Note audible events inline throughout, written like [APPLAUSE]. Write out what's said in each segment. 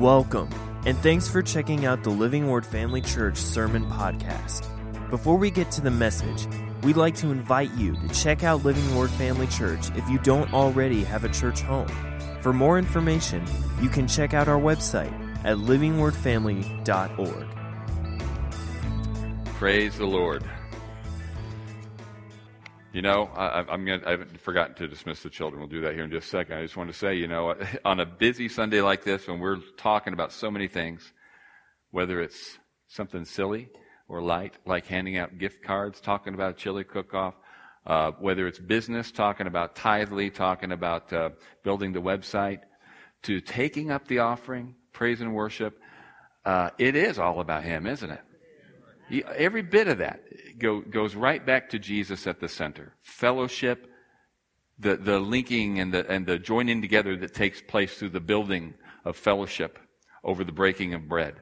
Welcome, and thanks for checking out the Living Word Family Church Sermon Podcast. Before we get to the message, we'd like to invite you to check out Living Word Family Church if you don't already have a church home. For more information, you can check out our website at livingwordfamily.org. Praise the Lord. You know, I, I'm gonna, I haven't forgotten to dismiss the children. We'll do that here in just a second. I just want to say, you know, [LAUGHS] on a busy Sunday like this, when we're talking about so many things, whether it's something silly or light, like handing out gift cards, talking about a chili cook-off, uh, whether it's business, talking about tithely, talking about uh, building the website, to taking up the offering, praise and worship, uh, it is all about Him, isn't it? Every bit of that go, goes right back to Jesus at the center. Fellowship, the, the linking and the, and the joining together that takes place through the building of fellowship over the breaking of bread,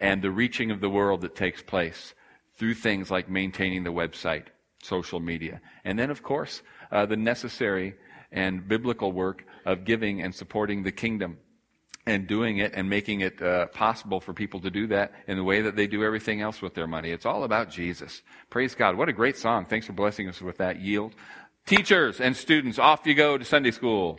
and the reaching of the world that takes place through things like maintaining the website, social media, and then, of course, uh, the necessary and biblical work of giving and supporting the kingdom and doing it and making it uh, possible for people to do that in the way that they do everything else with their money. It's all about Jesus. Praise God. What a great song. Thanks for blessing us with that yield. Teachers and students, off you go to Sunday school.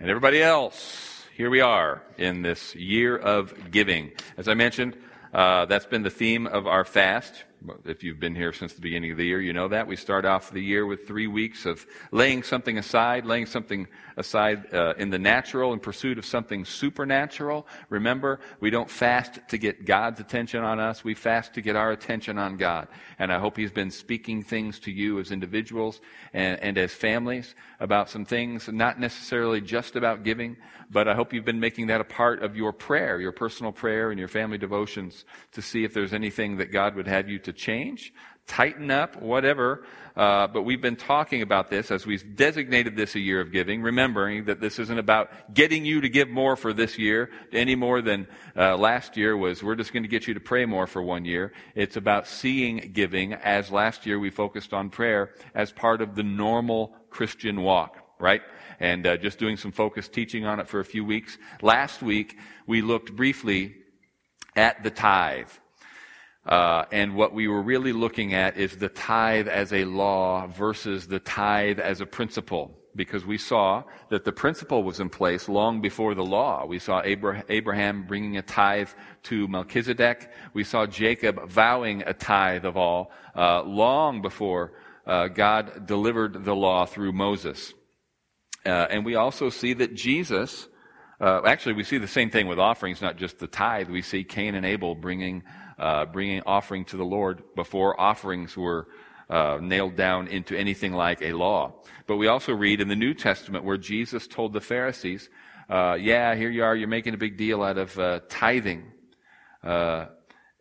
And everybody else, here we are in this year of giving. As I mentioned, uh, that's been the theme of our fast. If you've been here since the beginning of the year, you know that. We start off the year with three weeks of laying something aside, laying something aside uh, in the natural in pursuit of something supernatural. Remember, we don't fast to get God's attention on us. We fast to get our attention on God. And I hope He's been speaking things to you as individuals and, and as families about some things, not necessarily just about giving, but I hope you've been making that a part of your prayer, your personal prayer and your family devotions to see if there's anything that God would have you to change, tighten up, whatever. Uh, but we've been talking about this as we've designated this a year of giving, remembering that this isn't about getting you to give more for this year any more than uh, last year was. We're just going to get you to pray more for one year. It's about seeing giving as last year we focused on prayer as part of the normal Christian walk, right? And uh, just doing some focused teaching on it for a few weeks. Last week we looked briefly at the tithe. Uh, and what we were really looking at is the tithe as a law versus the tithe as a principle. Because we saw that the principle was in place long before the law. We saw Abraham bringing a tithe to Melchizedek. We saw Jacob vowing a tithe of all uh, long before uh, God delivered the law through Moses. Uh, and we also see that Jesus, uh, actually, we see the same thing with offerings, not just the tithe. We see Cain and Abel bringing uh, bringing offering to the Lord before offerings were uh, nailed down into anything like a law. But we also read in the New Testament where Jesus told the Pharisees, uh, "Yeah, here you are. You're making a big deal out of uh, tithing, uh,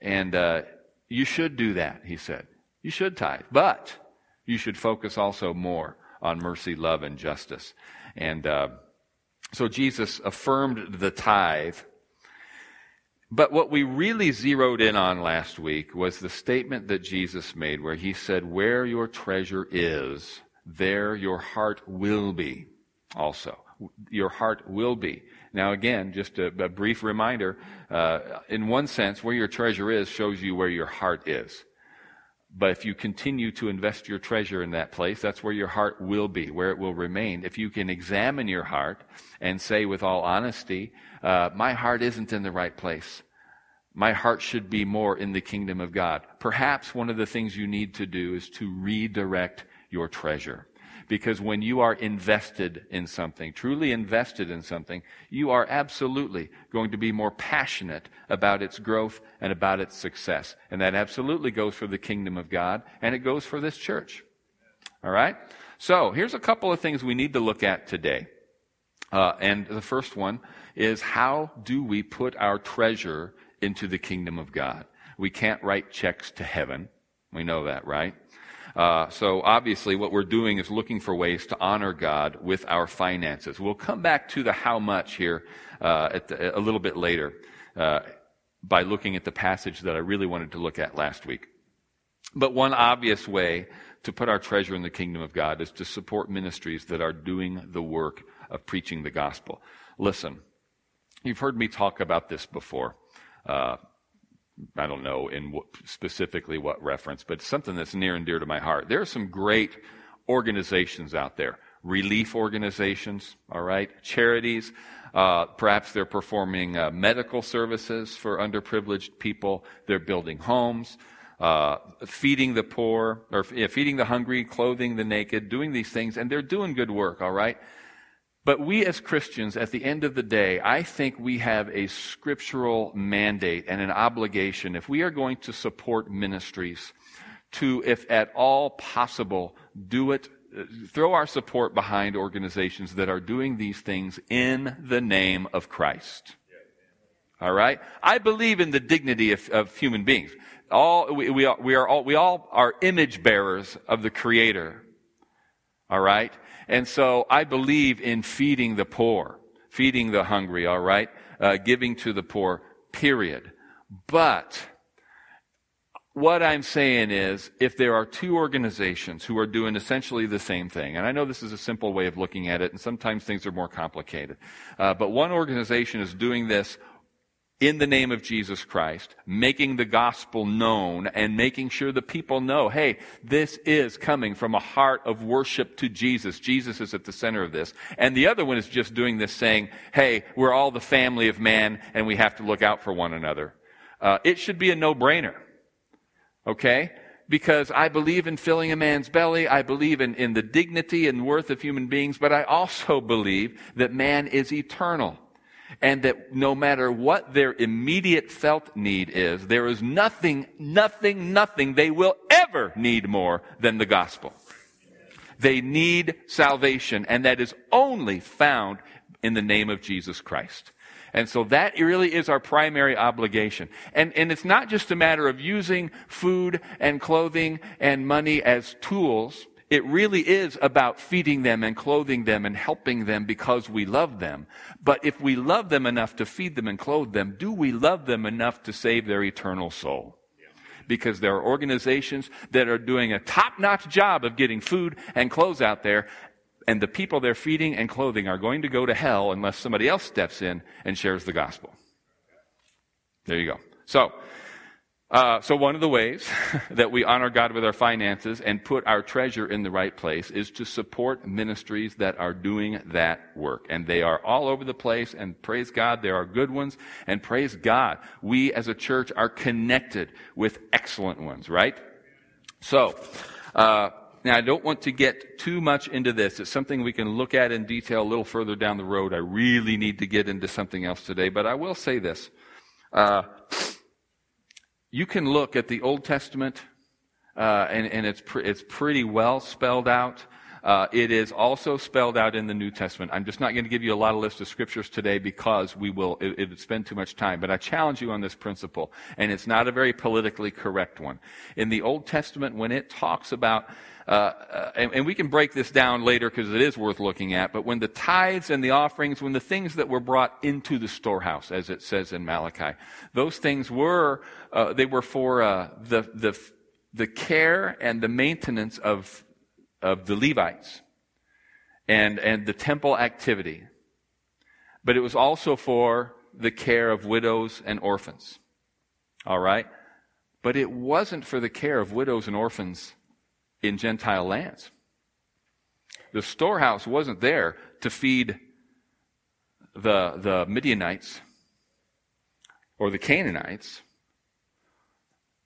and uh, you should do that." He said, "You should tithe, but you should focus also more on mercy, love, and justice." And so Jesus affirmed the tithe but what we really zeroed in on last week was the statement that Jesus made where he said, Where your treasure is, there your heart will be also. Your heart will be. Now, again, just a, a brief reminder uh, in one sense, where your treasure is shows you where your heart is. But if you continue to invest your treasure in that place, that's where your heart will be, where it will remain. If you can examine your heart and say with all honesty, uh, my heart isn't in the right place. My heart should be more in the kingdom of God. Perhaps one of the things you need to do is to redirect your treasure. Because when you are invested in something, truly invested in something, you are absolutely going to be more passionate about its growth and about its success. And that absolutely goes for the kingdom of God and it goes for this church. All right? So here's a couple of things we need to look at today. Uh, and the first one is how do we put our treasure into the kingdom of God? We can't write checks to heaven. We know that, right? Uh, so obviously, what we're doing is looking for ways to honor God with our finances. We'll come back to the how much here uh, the, a little bit later uh, by looking at the passage that I really wanted to look at last week. But one obvious way to put our treasure in the kingdom of God is to support ministries that are doing the work of preaching the gospel. Listen, you've heard me talk about this before. I don't know in what, specifically what reference, but something that's near and dear to my heart. There are some great organizations out there, relief organizations, all right, charities. Uh, perhaps they're performing uh, medical services for underprivileged people. They're building homes, uh, feeding the poor, or yeah, feeding the hungry, clothing the naked, doing these things, and they're doing good work, all right? But we as Christians, at the end of the day, I think we have a scriptural mandate and an obligation, if we are going to support ministries, to, if at all possible, do it, throw our support behind organizations that are doing these things in the name of Christ. All right? I believe in the dignity of, of human beings. All, we, we, are, we, are all, we all are image bearers of the Creator. All right? And so I believe in feeding the poor, feeding the hungry, all right? Uh, giving to the poor, period. But what I'm saying is, if there are two organizations who are doing essentially the same thing, and I know this is a simple way of looking at it, and sometimes things are more complicated, uh, but one organization is doing this in the name of Jesus Christ, making the gospel known and making sure the people know, hey, this is coming from a heart of worship to Jesus. Jesus is at the center of this. And the other one is just doing this saying, hey, we're all the family of man and we have to look out for one another. Uh, it should be a no-brainer. Okay? Because I believe in filling a man's belly. I believe in, in the dignity and worth of human beings, but I also believe that man is eternal and that no matter what their immediate felt need is, there is nothing, nothing, nothing they will ever need more than the gospel. They need salvation, and that is only found in the name of Jesus Christ. And so that really is our primary obligation. And, and it's not just a matter of using food and clothing and money as tools it really is about feeding them and clothing them and helping them because we love them. But if we love them enough to feed them and clothe them, do we love them enough to save their eternal soul? Because there are organizations that are doing a top notch job of getting food and clothes out there, and the people they're feeding and clothing are going to go to hell unless somebody else steps in and shares the gospel. There you go. So, uh, so one of the ways [LAUGHS] that we honor God with our finances and put our treasure in the right place is to support ministries that are doing that work. And they are all over the place, and praise God, there are good ones, and praise God, we as a church are connected with excellent ones, right? So, uh, now, I don't want to get too much into this. It's something we can look at in detail a little further down the road. I really need to get into something else today, but I will say this. Uh, you can look at the Old Testament, uh, and, and it's, pre- it's pretty well spelled out. Uh, it is also spelled out in the New Testament. I'm just not going to give you a lot of list of scriptures today because we will, it, it would spend too much time. But I challenge you on this principle, and it's not a very politically correct one. In the Old Testament, when it talks about uh, uh, and, and, we can break this down later because it is worth looking at, but when the tithes and the offerings, when the things that were brought into the storehouse, as it says in Malachi, those things were, uh, they were for uh, the, the, the care and the maintenance of, of the Levites and, and the temple activity. But it was also for the care of widows and orphans. All right? But it wasn't for the care of widows and orphans in Gentile lands. The storehouse wasn't there to feed the, the Midianites or the Canaanites,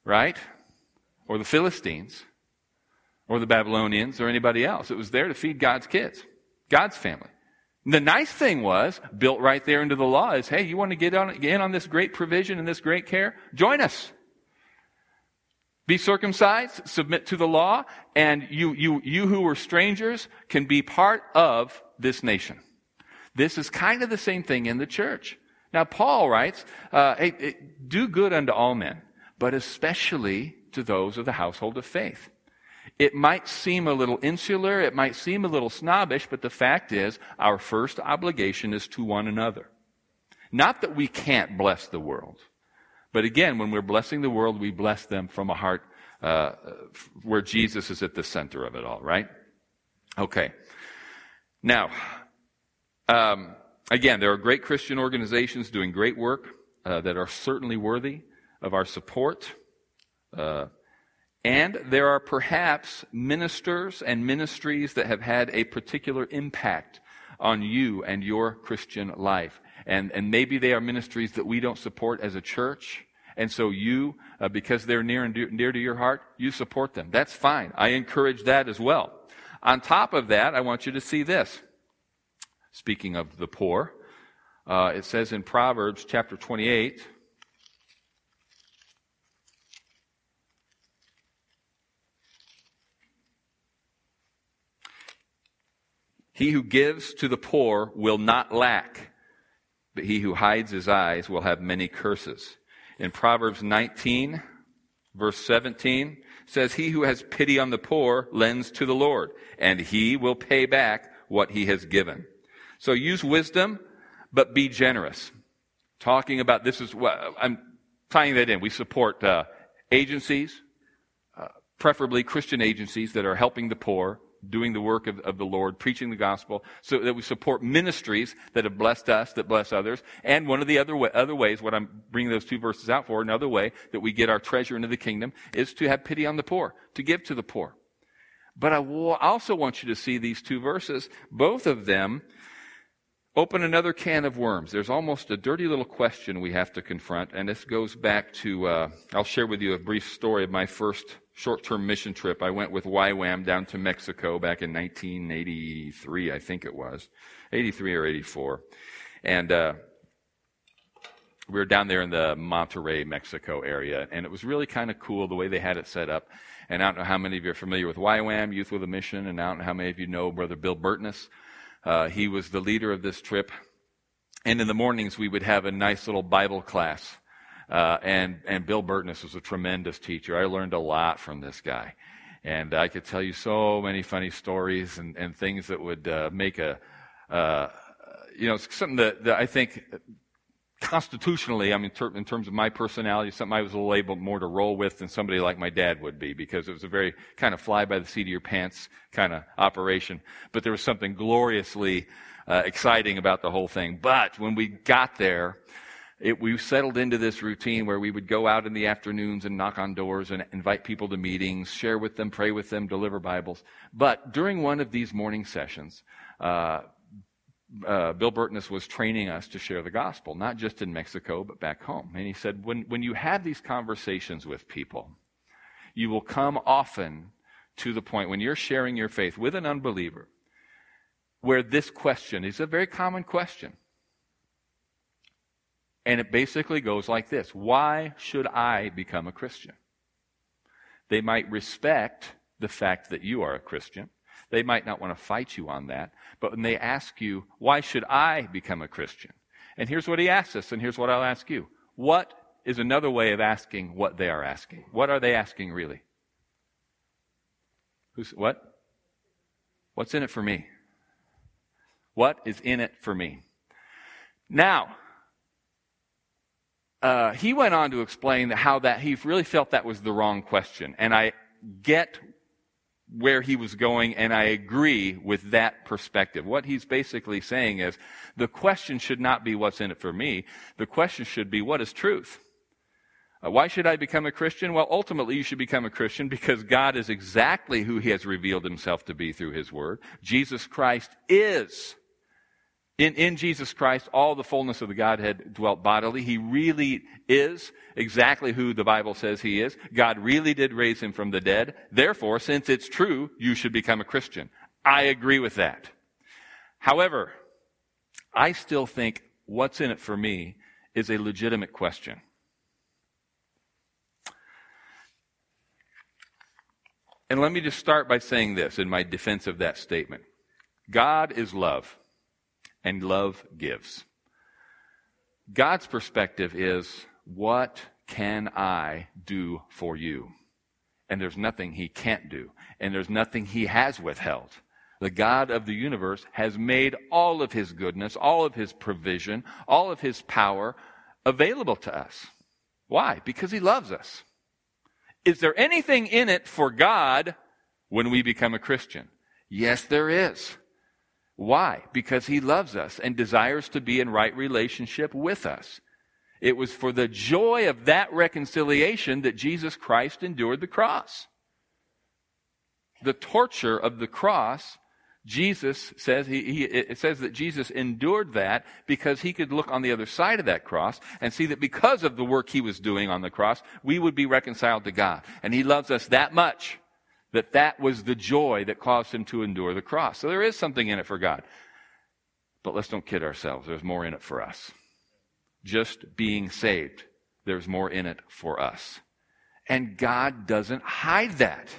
right? Or the Philistines or the Babylonians or anybody else. It was there to feed God's kids, God's family. The nice thing was, built right there into the law, is hey, you want to get on, in on this great provision and this great care? Join us. Be circumcised, submit to the law, and you, you, you who were strangers can be part of this nation. This is kind of the same thing in the church. Now, Paul writes, uh, hey, hey, do good unto all men, but especially to those of the household of faith. It might seem a little insular, it might seem a little snobbish, but the fact is, our first obligation is to one another. Not that we can't bless the world. But again, when we're blessing the world, we bless them from a heart uh, where Jesus is at the center of it all, right? Okay. Now, um, again, there are great Christian organizations doing great work uh, that are certainly worthy of our support. Uh, and there are perhaps ministers and ministries that have had a particular impact on you and your Christian life. And, and maybe they are ministries that we don't support as a church. And so you, uh, because they're near and dear, near to your heart, you support them. That's fine. I encourage that as well. On top of that, I want you to see this. Speaking of the poor, uh, it says in Proverbs chapter 28, He who gives to the poor will not lack, but he who hides his eyes will have many curses. In Proverbs 19, verse 17, says, He who has pity on the poor lends to the Lord, and he will pay back what he has given. So use wisdom, but be generous. Talking about this is what I'm tying that in. We support uh, agencies, uh, preferably Christian agencies that are helping the poor, doing the work of, of, the Lord, preaching the gospel, so that we support ministries that have blessed us, that bless others. And one of the other, way, other ways, what I'm bringing those two verses out for, another way that we get our treasure into the kingdom is to have pity on the poor, to give to the poor. But I also want you to see these two verses, both of them open another can of worms. There's almost a dirty little question we have to confront, and this goes back to, uh, I'll share with you a brief story of my first short term mission trip. I went with YWAM down to Mexico back in 1983, I think it was. 83 or 84. And, uh, we were down there in the Monterrey, Mexico area, and it was really kind of cool the way they had it set up. And I don't know how many of you are familiar with YWAM, Youth with a Mission, and I don't know how many of you know Brother Bill Burtness. Uh, he was the leader of this trip. And in the mornings, we would have a nice little Bible class. Uh, and, and Bill Burtness was a tremendous teacher. I learned a lot from this guy. And I could tell you so many funny stories and, and things that would uh, make a, uh, you know, something that, that I think constitutionally, I mean, ter- in terms of my personality, something I was a little able more to roll with than somebody like my dad would be because it was a very kind of fly by the seat of your pants kind of operation. But there was something gloriously uh, exciting about the whole thing. But when we got there, it, we settled into this routine where we would go out in the afternoons and knock on doors and invite people to meetings, share with them, pray with them, deliver Bibles. But during one of these morning sessions, uh, uh, Bill Burtness was training us to share the gospel, not just in Mexico, but back home. And he said, when, when you have these conversations with people, you will come often to the point when you're sharing your faith with an unbeliever where this question is a very common question. And it basically goes like this Why should I become a Christian? They might respect the fact that you are a Christian. They might not want to fight you on that. But when they ask you, why should I become a Christian? And here's what he asks us, and here's what I'll ask you. What is another way of asking what they are asking? What are they asking really? Who's, what? What's in it for me? What is in it for me? Now, uh, he went on to explain how that he really felt that was the wrong question. And I get where he was going, and I agree with that perspective. What he's basically saying is the question should not be what's in it for me. The question should be what is truth? Uh, why should I become a Christian? Well, ultimately, you should become a Christian because God is exactly who he has revealed himself to be through his word. Jesus Christ is in, in Jesus Christ, all the fullness of the Godhead dwelt bodily. He really is exactly who the Bible says he is. God really did raise him from the dead. Therefore, since it's true, you should become a Christian. I agree with that. However, I still think what's in it for me is a legitimate question. And let me just start by saying this in my defense of that statement God is love and love gives. God's perspective is, what can I do for you? And there's nothing he can't do. And there's nothing he has withheld. The God of the universe has made all of his goodness, all of his provision, all of his power available to us. Why? Because he loves us. Is there anything in it for God when we become a Christian? Yes, there is. Why? Because he loves us and desires to be in right relationship with us. It was for the joy of that reconciliation that Jesus Christ endured the cross. The torture of the cross, Jesus says, he, he, it says that Jesus endured that because he could look on the other side of that cross and see that because of the work he was doing on the cross, we would be reconciled to God. And he loves us that much that that was the joy that caused him to endure the cross. So there is something in it for God. But let's don't kid ourselves. There's more in it for us just being saved. There's more in it for us. And God doesn't hide that.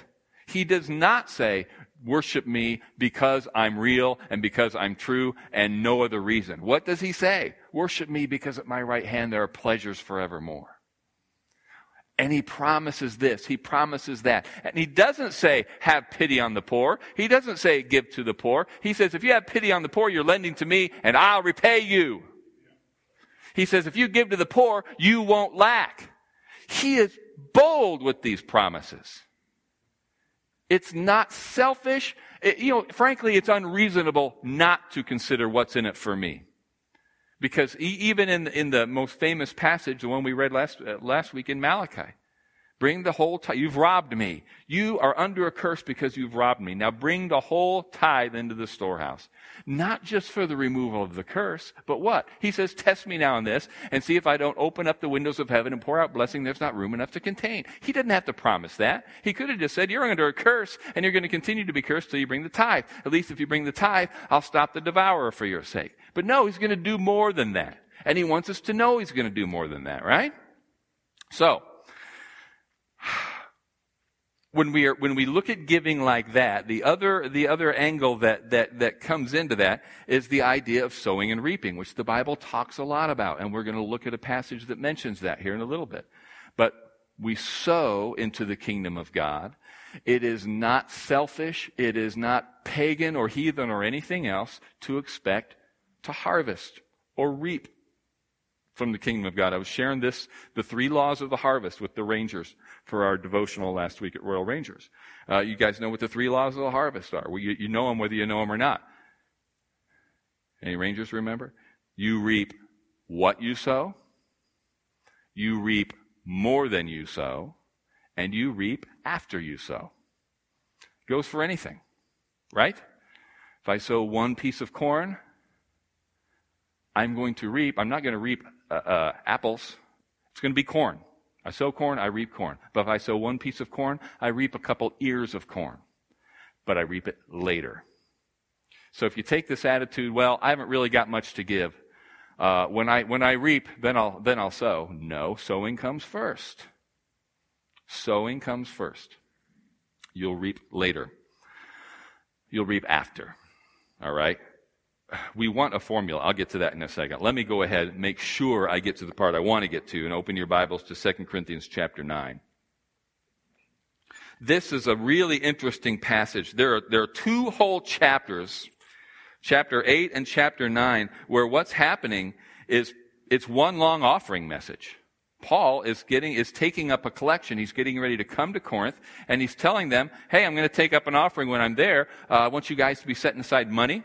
He does not say, worship me because I'm real and because I'm true and no other reason. What does he say? Worship me because at my right hand there are pleasures forevermore. And he promises this, he promises that. And he doesn't say, have pity on the poor. He doesn't say, give to the poor. He says, if you have pity on the poor, you're lending to me and I'll repay you. He says, if you give to the poor, you won't lack. He is bold with these promises. It's not selfish. It, you know, frankly, it's unreasonable not to consider what's in it for me. Because even in, in the most famous passage, the one we read last, uh, last week in Malachi, Bring the whole tithe. You've robbed me. You are under a curse because you've robbed me. Now bring the whole tithe into the storehouse. Not just for the removal of the curse, but what? He says, test me now in this and see if I don't open up the windows of heaven and pour out blessing there's not room enough to contain. He didn't have to promise that. He could have just said, you're under a curse and you're going to continue to be cursed till you bring the tithe. At least if you bring the tithe, I'll stop the devourer for your sake. But no, he's going to do more than that. And he wants us to know he's going to do more than that, right? So, [SIGHS] when we are, when we look at giving like that, the other, the other angle that, that, that comes into that is the idea of sowing and reaping, which the Bible talks a lot about. And we're going to look at a passage that mentions that here in a little bit. But we sow into the kingdom of God. It is not selfish. It is not pagan or heathen or anything else to expect to harvest or reap from the kingdom of God. I was sharing this, the three laws of the harvest with the Rangers for our devotional last week at Royal Rangers. Uh, you guys know what the three laws of the harvest are. Well, you, you know them whether you know them or not. Any Rangers remember? You reap what you sow, you reap more than you sow, and you reap after you sow. Goes for anything, right? If I sow one piece of corn, I'm going to reap, I'm not going to reap uh, uh, apples. It's going to be corn. I sow corn, I reap corn. But if I sow one piece of corn, I reap a couple ears of corn. But I reap it later. So if you take this attitude, well, I haven't really got much to give. Uh, when I when I reap, then I'll then I'll sow. No, sowing comes first. Sowing comes first. You'll reap later. You'll reap after. All right we want a formula. I'll get to that in a second. Let me go ahead and make sure I get to the part I want to get to and open your Bibles to 2 Corinthians chapter 9. This is a really interesting passage. There are, there are two whole chapters, chapter 8 and chapter 9, where what's happening is it's one long offering message. Paul is getting, is taking up a collection. He's getting ready to come to Corinth and he's telling them, hey, I'm going to take up an offering when I'm there. Uh, I want you guys to be setting aside money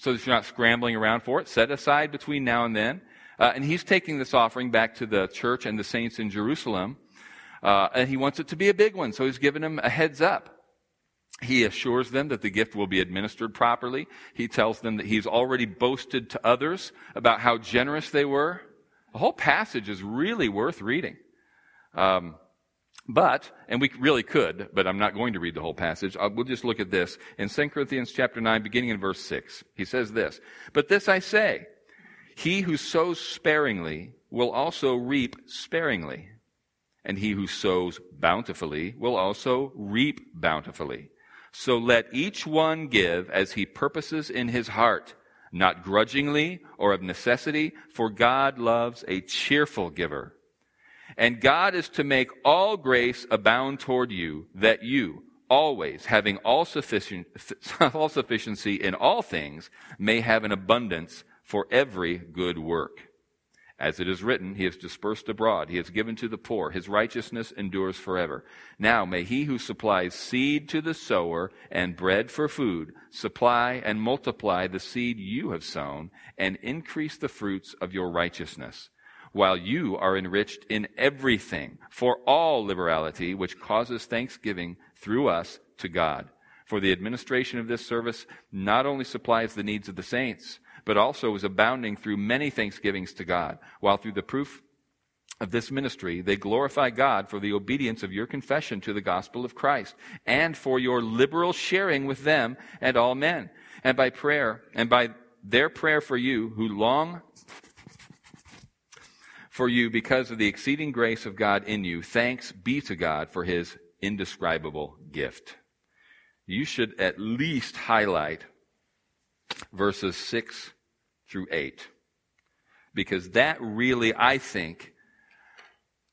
so that you're not scrambling around for it. Set aside between now and then. Uh, and he's taking this offering back to the church and the saints in Jerusalem. Uh, and he wants it to be a big one, so he's giving them a heads up. He assures them that the gift will be administered properly. He tells them that he's already boasted to others about how generous they were. The whole passage is really worth reading. Um, but, and we really could, but I'm not going to read the whole passage. I'll, we'll just look at this. In 2 Corinthians chapter 9, beginning in verse 6, he says this, But this I say, he who sows sparingly will also reap sparingly. And he who sows bountifully will also reap bountifully. So let each one give as he purposes in his heart, not grudgingly or of necessity, for God loves a cheerful giver. And God is to make all grace abound toward you, that you, always having all, sufficient, [LAUGHS] all sufficiency in all things, may have an abundance for every good work. As it is written, He has dispersed abroad, He has given to the poor, His righteousness endures forever. Now may He who supplies seed to the sower and bread for food supply and multiply the seed you have sown and increase the fruits of your righteousness, while you are enriched in everything for all liberality, which causes thanksgiving through us to God. For the administration of this service not only supplies the needs of the saints, but also is abounding through many thanksgivings to God, while through the proof of this ministry they glorify God for the obedience of your confession to the gospel of Christ, and for your liberal sharing with them and all men, and by prayer, and by their prayer for you who long for you because of the exceeding grace of God in you. Thanks be to God for his indescribable gift. You should at least highlight verses 6 through 8. Because that really, I think,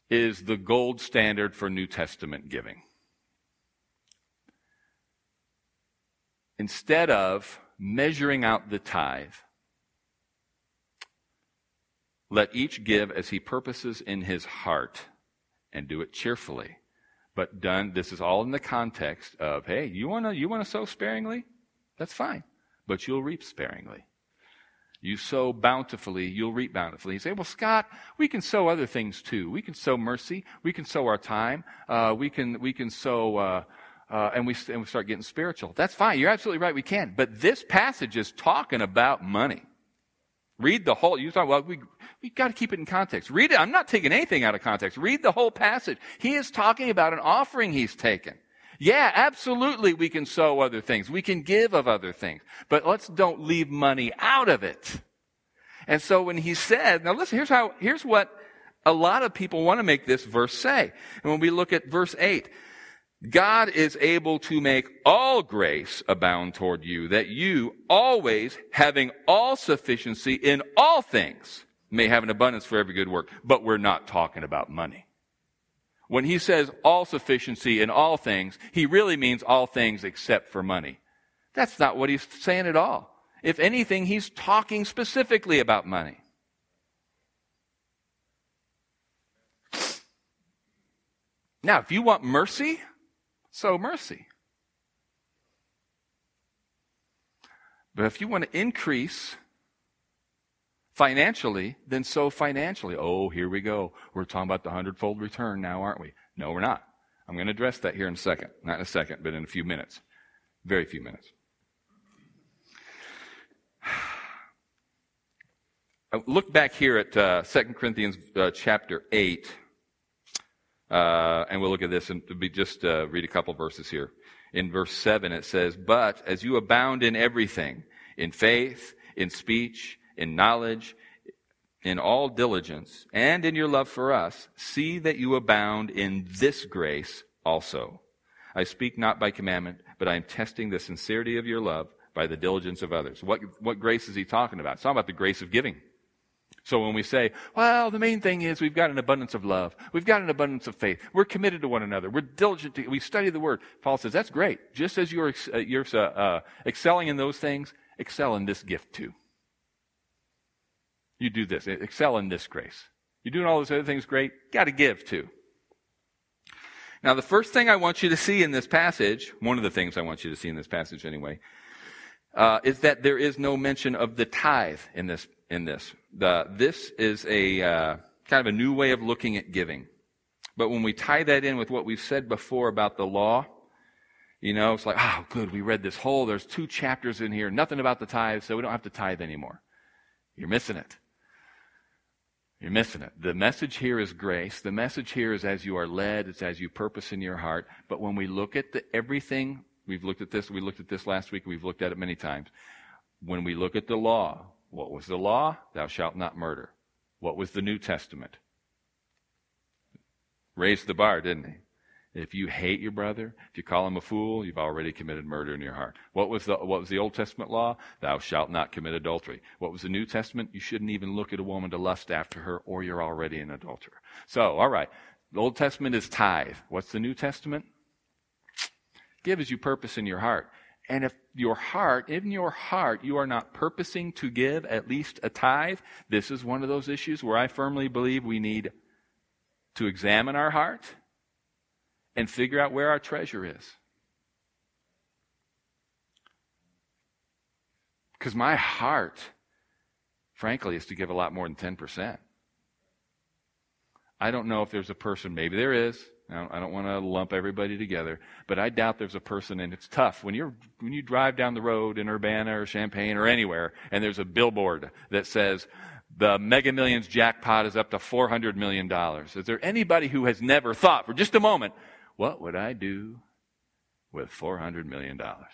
is the gold standard for New Testament giving. Instead of measuring out the tithe, let each give as he purposes in his heart and do it cheerfully. But done, this is all in the context of, hey, you want to you wanna sow sparingly? That's fine but you'll reap sparingly. You sow bountifully, you'll reap bountifully. You say, well, Scott, we can sow other things too. We can sow mercy. We can sow our time. Uh, we can, we can sow, uh, uh, and, we, and we start getting spiritual. That's fine. You're absolutely right. We can. But this passage is talking about money. Read the whole, you thought, well, we, we got to keep it in context. Read it. I'm not taking anything out of context. Read the whole passage. He is talking about an offering he's taken. Yeah, absolutely we can sow other things. We can give of other things. But let's don't leave money out of it. And so when he said, now listen, here's how, here's what a lot of people want to make this verse say. And when we look at verse 8, God is able to make all grace abound toward you, that you always, having all sufficiency in all things, may have an abundance for every good work. But we're not talking about money. When he says all sufficiency in all things, he really means all things except for money. That's not what he's saying at all. If anything, he's talking specifically about money. Now, if you want mercy, sow mercy. But if you want to increase financially, then sow financially. Oh, here we go. We're talking about the hundredfold return now, aren't we? No, we're not. I'm going to address that here in a second. Not in a second, but in a few minutes. Very few minutes. [SIGHS] Look back here at uh, 2 Corinthians uh, chapter 8, uh, and we'll look at this and just uh, read a couple verses here. In verse 7, it says, But as you abound in everything, in faith, in speech, in knowledge, in all diligence, and in your love for us, see that you abound in this grace also. I speak not by commandment, but I am testing the sincerity of your love by the diligence of others. What, what grace is he talking about? It's talking about the grace of giving. So when we say, well, the main thing is we've got an abundance of love. We've got an abundance of faith. We're committed to one another. We're diligent. To, we study the word. Paul says, that's great. Just as you're, uh, you're uh, uh, excelling in those things, excel in this gift too. You do this. Excel in this grace. You're doing all those other things great. Got to give too. Now, the first thing I want you to see in this passage, one of the things I want you to see in this passage anyway, uh, is that there is no mention of the tithe in this. In this, the, this is a uh, kind of a new way of looking at giving. But when we tie that in with what we've said before about the law, you know, it's like, oh, good, we read this whole. There's two chapters in here, nothing about the tithe, so we don't have to tithe anymore. You're missing it. You're missing it. The message here is grace. The message here is as you are led, it's as you purpose in your heart. But when we look at the, everything, we've looked at this, we looked at this last week, we've looked at it many times. When we look at the law, what was the law? Thou shalt not murder. What was the New Testament? Raised the bar, didn't he? If you hate your brother, if you call him a fool, you've already committed murder in your heart. What was the, what was the Old Testament law? Thou shalt not commit adultery. What was the New Testament? You shouldn't even look at a woman to lust after her, or you're already an adulterer. So, all right. The Old Testament is tithe. What's the New Testament? Give as you purpose in your heart. And if your heart, in your heart, you are not purposing to give at least a tithe, this is one of those issues where I firmly believe we need to examine our heart and figure out where our treasure is. Because my heart, frankly, is to give a lot more than 10%. I don't know if there's a person, maybe there is. I don't, I don't want to lump everybody together, but I doubt there's a person, and it's tough when you're when you drive down the road in Urbana or Champaign or anywhere, and there's a billboard that says the Mega Millions jackpot is up to four hundred million dollars. Is there anybody who has never thought for just a moment, what would I do with four hundred million dollars?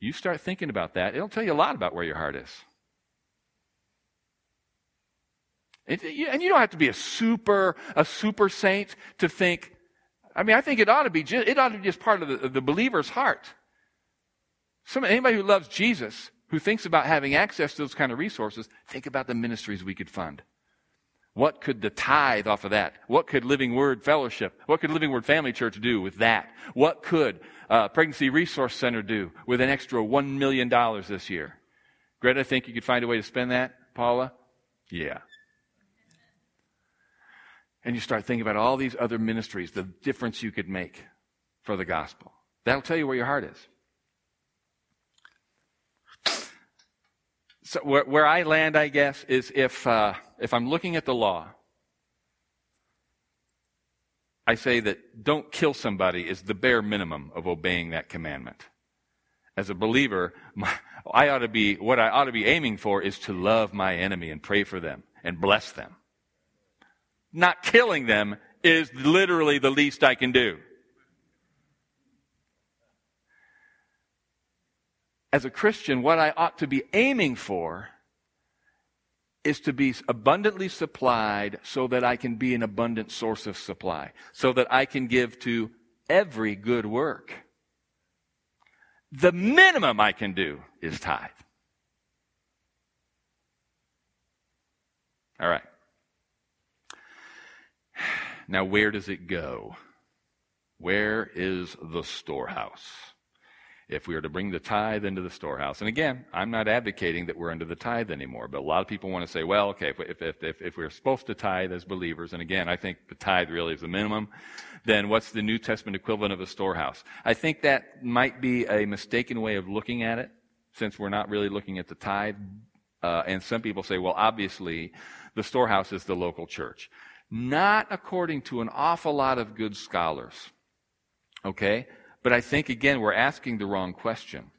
You start thinking about that, it'll tell you a lot about where your heart is. And you don't have to be a super, a super saint to think, I mean, I think it ought to be, just, it ought to be just part of the, the believer's heart. Some, anybody who loves Jesus, who thinks about having access to those kind of resources, think about the ministries we could fund. What could the tithe off of that? What could Living Word Fellowship, what could Living Word Family Church do with that? What could uh, Pregnancy Resource Center do with an extra $1 million this year? Greta, think you could find a way to spend that? Paula? Yeah and you start thinking about all these other ministries, the difference you could make for the gospel. That'll tell you where your heart is. So where, where I land, I guess, is if uh, if I'm looking at the law, I say that don't kill somebody is the bare minimum of obeying that commandment. As a believer, [LAUGHS] my, I ought to be what I ought to be aiming for is to love my enemy and pray for them and bless them not killing them is literally the least I can do. As a Christian, what I ought to be aiming for is to be abundantly supplied so that I can be an abundant source of supply, so that I can give to every good work. The minimum I can do is tithe. All right. Now, where does it go? Where is the storehouse? If we are to bring the tithe into the storehouse, and again, I'm not advocating that we're under the tithe anymore, but a lot of people want to say, well, okay, if, if, if, if we're supposed to tithe as believers, and again, I think the tithe really is the minimum, then what's the New Testament equivalent of a storehouse? I think that might be a mistaken way of looking at it, since we're not really looking at the tithe. Uh, and some people say, well, obviously, the storehouse is the local church not according to an awful lot of good scholars. Okay? But I think, again, we're asking the wrong question.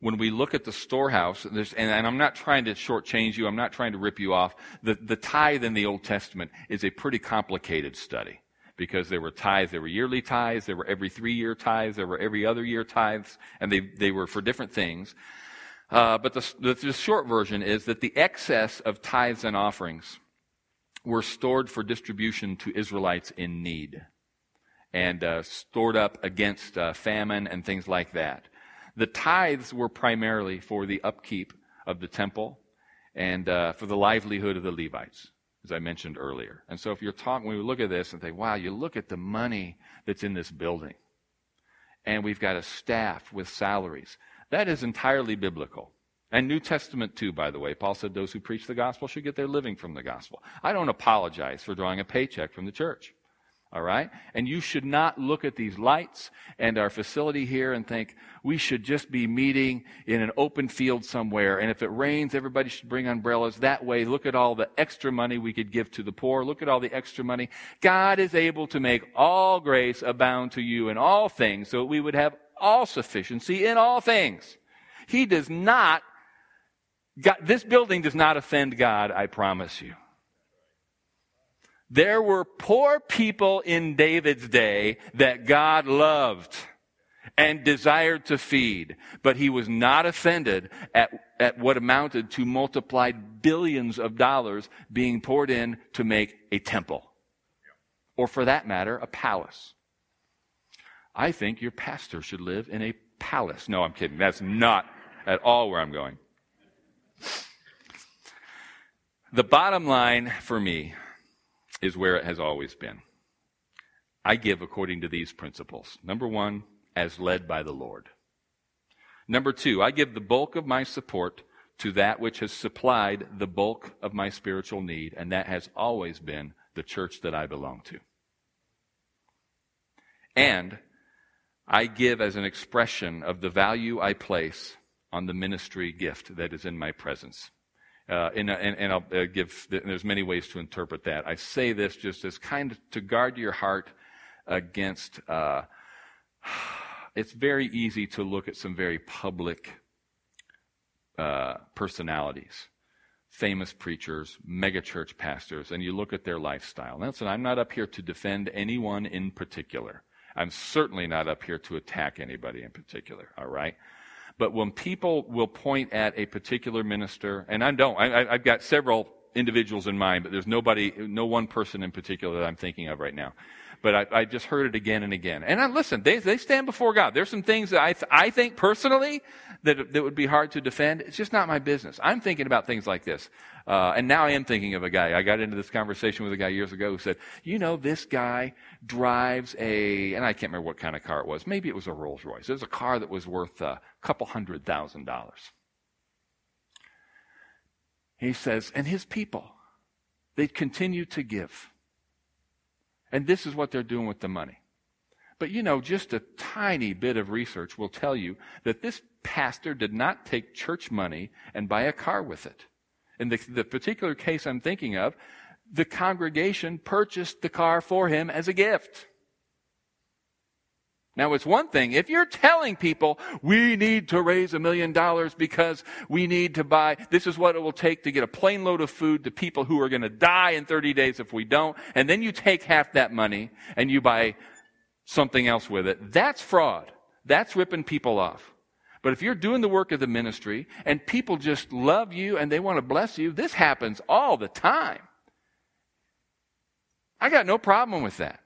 When we look at the storehouse, and, and, I'm not trying to shortchange you, I'm not trying to rip you off. The, the tithe in the Old Testament is a pretty complicated study because there were tithes, there were yearly tithes, there were every three year tithes, there were every other year tithes, and they, they were for different things. Uh, but the, the, the short version is that the excess of tithes and offerings were stored for distribution to Israelites in need and uh, stored up against uh, famine and things like that. The tithes were primarily for the upkeep of the temple and uh, for the livelihood of the Levites, as I mentioned earlier. And so if you're talking, when we look at this and think, wow, you look at the money that's in this building, and we've got a staff with salaries, that is entirely biblical. And New Testament too, by the way. Paul said those who preach the gospel should get their living from the gospel. I don't apologize for drawing a paycheck from the church. All right? And you should not look at these lights and our facility here and think we should just be meeting in an open field somewhere. And if it rains, everybody should bring umbrellas. That way, look at all the extra money we could give to the poor. Look at all the extra money. God is able to make all grace abound to you in all things so that we would have all sufficiency in all things. He does not God, this building does not offend God, I promise you. There were poor people in David's day that God loved and desired to feed, but he was not offended at, at what amounted to multiplied billions of dollars being poured in to make a temple. Or for that matter, a palace. I think your pastor should live in a palace. No, I'm kidding. That's not at all where I'm going. The bottom line for me is where it has always been. I give according to these principles. Number one, as led by the Lord. Number two, I give the bulk of my support to that which has supplied the bulk of my spiritual need, and that has always been the church that I belong to. And I give as an expression of the value I place on the ministry gift that is in my presence. Uh, and, and, and, I'll uh, give, there's many ways to interpret that. I say this just as kind of to guard your heart against, uh, [SIGHS] it's very easy to look at some very public uh, personalities, famous preachers, megachurch pastors, and you look at their lifestyle. Now, listen, I'm not up here to defend anyone in particular. I'm certainly not up here to attack anybody in particular, all right? But when people will point at a particular minister, and I don't, I, have got several individuals in mind, but there's nobody, no one person in particular that I'm thinking of right now. But I, I just heard it again and again. And I, listen, they, they stand before God. There's some things that I, th- I think personally that, that would be hard to defend. It's just not my business. I'm thinking about things like this. Uh, and now I am thinking of a guy. I got into this conversation with a guy years ago who said, you know, this guy drives a, and I can't remember what kind of car it was. Maybe it was a Rolls Royce. It was a car that was worth a couple hundred thousand dollars. He says, and his people, they continue to give. And this is what they're doing with the money. But you know, just a tiny bit of research will tell you that this pastor did not take church money and buy a car with it. In the, the particular case I'm thinking of, the congregation purchased the car for him as a gift. Now, it's one thing if you're telling people we need to raise a million dollars because we need to buy, this is what it will take to get a plane load of food to people who are going to die in 30 days if we don't, and then you take half that money and you buy something else with it. That's fraud. That's ripping people off. But if you're doing the work of the ministry and people just love you and they want to bless you, this happens all the time. I got no problem with that.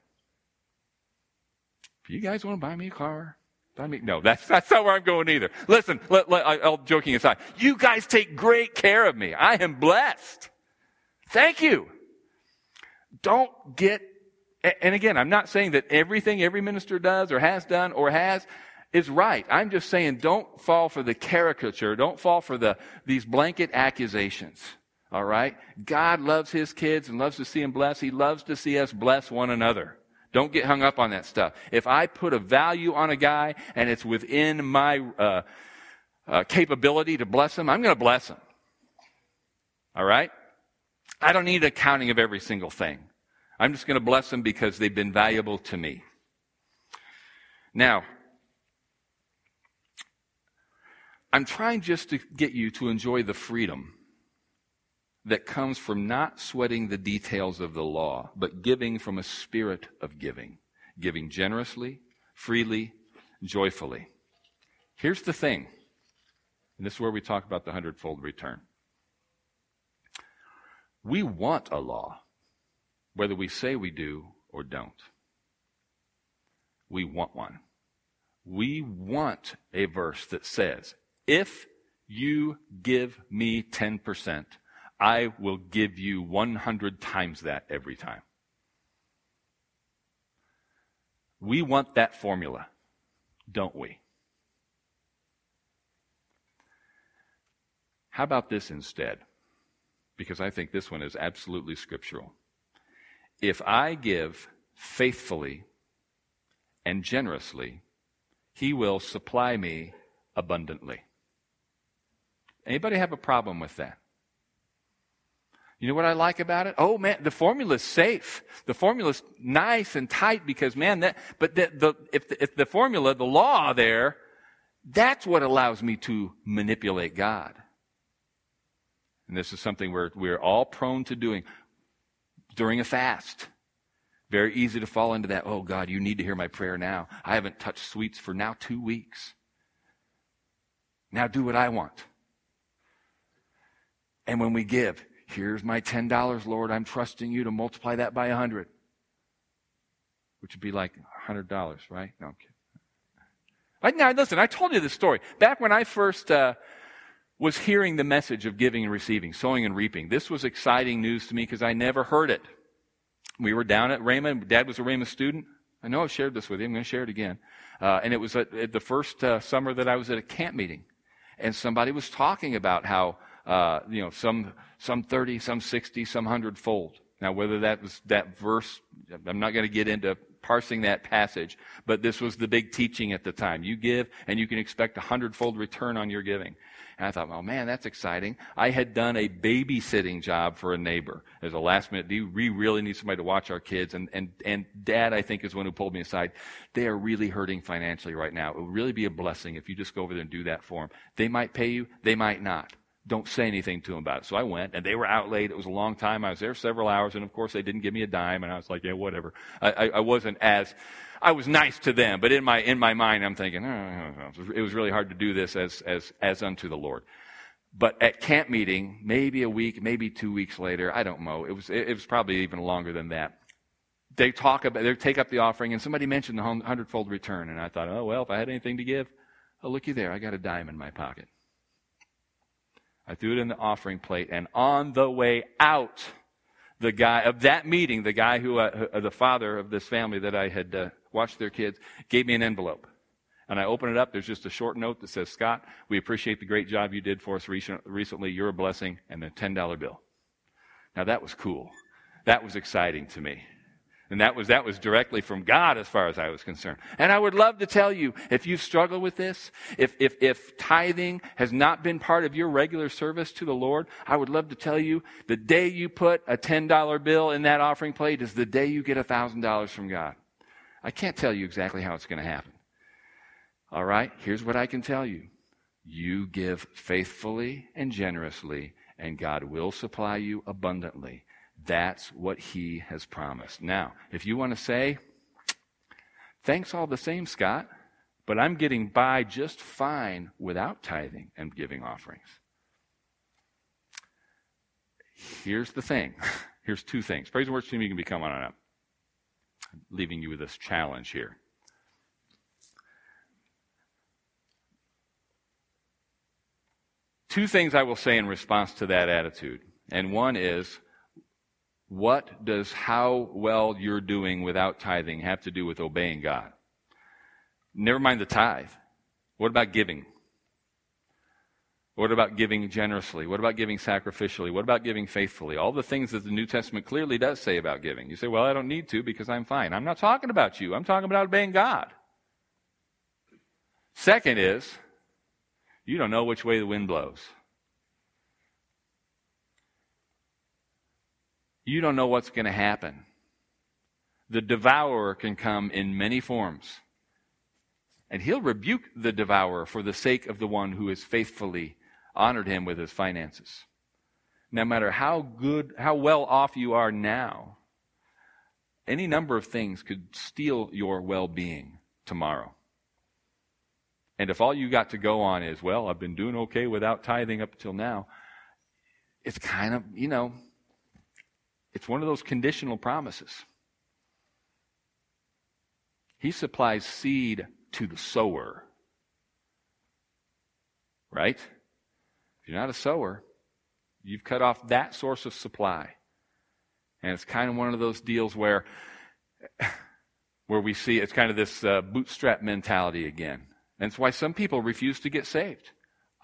You guys want to buy me a car, buy me. No, that's, that's not where I'm going either. Listen, let, let, I, all joking aside, you guys take great care of me. I am blessed. Thank you. Don't get, and again, I'm not saying that everything every minister does or has done or has is right. I'm just saying don't fall for the caricature. Don't fall for the, these blanket accusations. All right? God loves his kids and loves to see them blessed. He loves to see us bless one another. Don't get hung up on that stuff. If I put a value on a guy and it's within my uh, uh, capability to bless him, I'm going to bless him. All right? I don't need accounting of every single thing. I'm just going to bless them because they've been valuable to me. Now, I'm trying just to get you to enjoy the freedom that comes from not sweating the details of the law, but giving from a spirit of giving, giving generously, freely, joyfully. Here's the thing, and this is where we talk about the hundredfold return. We want a law, whether we say we do or don't. We want one. We want a verse that says, if you give me 10%, I will give you 100 times that every time. We want that formula, don't we? How about this instead? Because I think this one is absolutely scriptural. If I give faithfully and generously, he will supply me abundantly. Anybody have a problem with that? You know what I like about it? Oh man, the formula's safe. The formula's nice and tight because man, that, but the, the, if, the, if the formula, the law there, that's what allows me to manipulate God. And this is something we're, we're all prone to doing during a fast. Very easy to fall into that. Oh God, you need to hear my prayer now. I haven't touched sweets for now two weeks. Now do what I want. And when we give, here's my $10, Lord, I'm trusting you to multiply that by 100 which would be like $100, right? No, I'm kidding. I, now, listen, I told you this story. Back when I first uh, was hearing the message of giving and receiving, sowing and reaping, this was exciting news to me because I never heard it. We were down at Rhema. Dad was a Rhema student. I know I've shared this with you. I'm going to share it again. Uh, and it was at, at the first uh, summer that I was at a camp meeting, and somebody was talking about how uh, you know some some thirty, some sixty, some hundredfold. Now, whether that was that verse, I'm not going to get into parsing that passage, but this was the big teaching at the time. You give, and you can expect a hundredfold return on your giving. And I thought, oh man, that's exciting. I had done a babysitting job for a neighbor as a last minute. Do we really need somebody to watch our kids? And, and, and dad, I think, is one who pulled me aside. They are really hurting financially right now. It would really be a blessing if you just go over there and do that for them. They might pay you. They might not don't say anything to them about it. So I went, and they were out late. It was a long time. I was there several hours, and of course, they didn't give me a dime. And I was like, yeah, whatever. I, I, I wasn't as I was nice to them, but in my in my mind, I'm thinking, oh, it was really hard to do this as as as unto the Lord. But at camp meeting, maybe a week, maybe two weeks later, I don't know. It was it, it was probably even longer than that. They talk about they take up the offering, and somebody mentioned the hundredfold return, and I thought, oh well, if I had anything to give, oh looky there, I got a dime in my pocket. I threw it in the offering plate, and on the way out, the guy of that meeting, the guy who, uh, uh, the father of this family that I had uh, watched their kids, gave me an envelope. And I open it up. There's just a short note that says, Scott, we appreciate the great job you did for us recently. You're a blessing, and a $10 bill. Now that was cool. That was exciting to me. And that was, that was directly from God as far as I was concerned. And I would love to tell you, if you've struggled with this, if, if, if tithing has not been part of your regular service to the Lord, I would love to tell you the day you put a $10 bill in that offering plate is the day you get $1,000 from God. I can't tell you exactly how it's going to happen. All right, here's what I can tell you. You give faithfully and generously, and God will supply you abundantly. That's what he has promised. Now, if you want to say, thanks all the same, Scott, but I'm getting by just fine without tithing and giving offerings. Here's the thing. [LAUGHS] Here's two things. Praise and worship team, you can be coming on up. I'm leaving you with this challenge here. Two things I will say in response to that attitude. And one is, what does how well you're doing without tithing have to do with obeying God? Never mind the tithe. What about giving? What about giving generously? What about giving sacrificially? What about giving faithfully? All the things that the New Testament clearly does say about giving. You say, well, I don't need to because I'm fine. I'm not talking about you. I'm talking about obeying God. Second is, you don't know which way the wind blows. You don't know what's going to happen. The devourer can come in many forms. And he'll rebuke the devourer for the sake of the one who has faithfully honored him with his finances. No matter how good, how well off you are now, any number of things could steal your well being tomorrow. And if all you got to go on is, well, I've been doing okay without tithing up till now, it's kind of, you know, it's one of those conditional promises. He supplies seed to the sower. Right? If you're not a sower, you've cut off that source of supply. And it's kind of one of those deals where, [LAUGHS] where we see it's kind of this uh, bootstrap mentality again. And it's why some people refuse to get saved.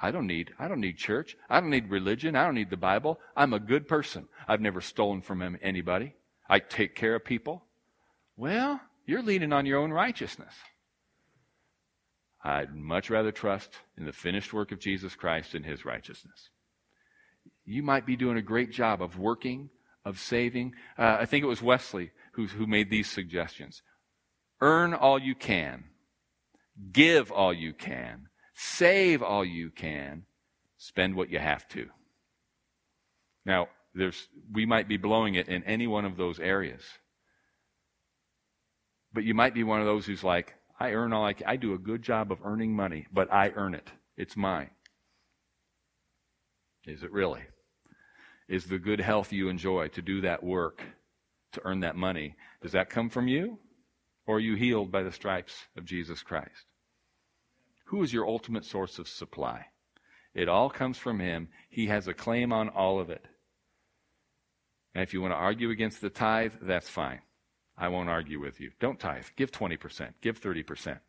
I don't need I don't need church. I don't need religion. I don't need the Bible. I'm a good person. I've never stolen from anybody. I take care of people. Well, you're leaning on your own righteousness. I'd much rather trust in the finished work of Jesus Christ and his righteousness. You might be doing a great job of working, of saving. Uh, I think it was Wesley who, who made these suggestions. Earn all you can, give all you can, Save all you can, spend what you have to. Now, there's, we might be blowing it in any one of those areas. But you might be one of those who's like, I earn all I can. I do a good job of earning money, but I earn it. It's mine. Is it really? Is the good health you enjoy to do that work, to earn that money, does that come from you? Or are you healed by the stripes of Jesus Christ? Who is your ultimate source of supply? It all comes from Him. He has a claim on all of it. And if you want to argue against the tithe, that's fine. I won't argue with you. Don't tithe. Give 20%. Give 30%.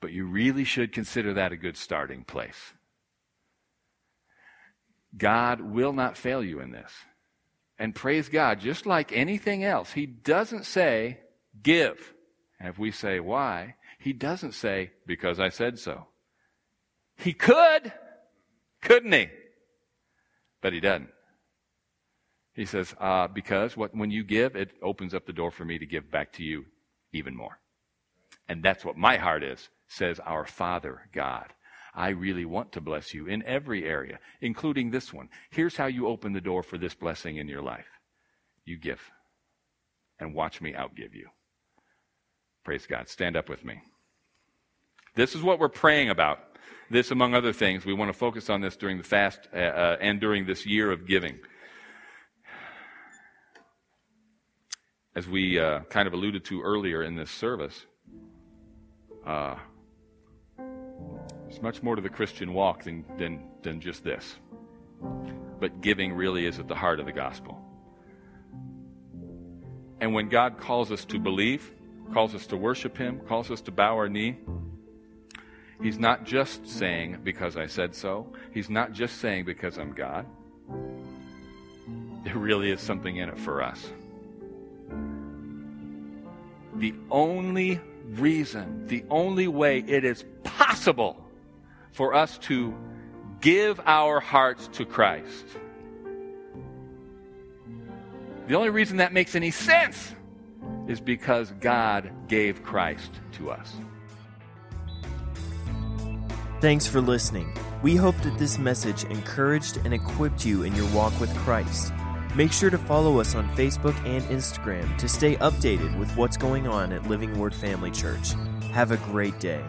But you really should consider that a good starting place. God will not fail you in this. And praise God, just like anything else, He doesn't say, give. And if we say, why? He doesn't say, because I said so. He could, couldn't He? But He doesn't. He says, uh, because what, when you give, it opens up the door for me to give back to you even more. And that's what my heart is, says our Father God. I really want to bless you in every area, including this one. Here's how you open the door for this blessing in your life you give, and watch me outgive you. Praise God. Stand up with me. This is what we're praying about. This, among other things, we want to focus on this during the fast uh, uh, and during this year of giving. As we uh, kind of alluded to earlier in this service, uh, there's much more to the Christian walk than, than, than just this. But giving really is at the heart of the gospel. And when God calls us to believe, calls us to worship Him, calls us to bow our knee, He's not just saying, because I said so. He's not just saying, because I'm God. There really is something in it for us. The only reason, the only way it is possible for us to give our hearts to Christ. The only reason that makes any sense is because God gave Christ to us. Thanks for listening. We hope that this message encouraged and equipped you in your walk with Christ. Make sure to follow us on Facebook and Instagram to stay updated with what's going on at Living Word Family Church. Have a great day.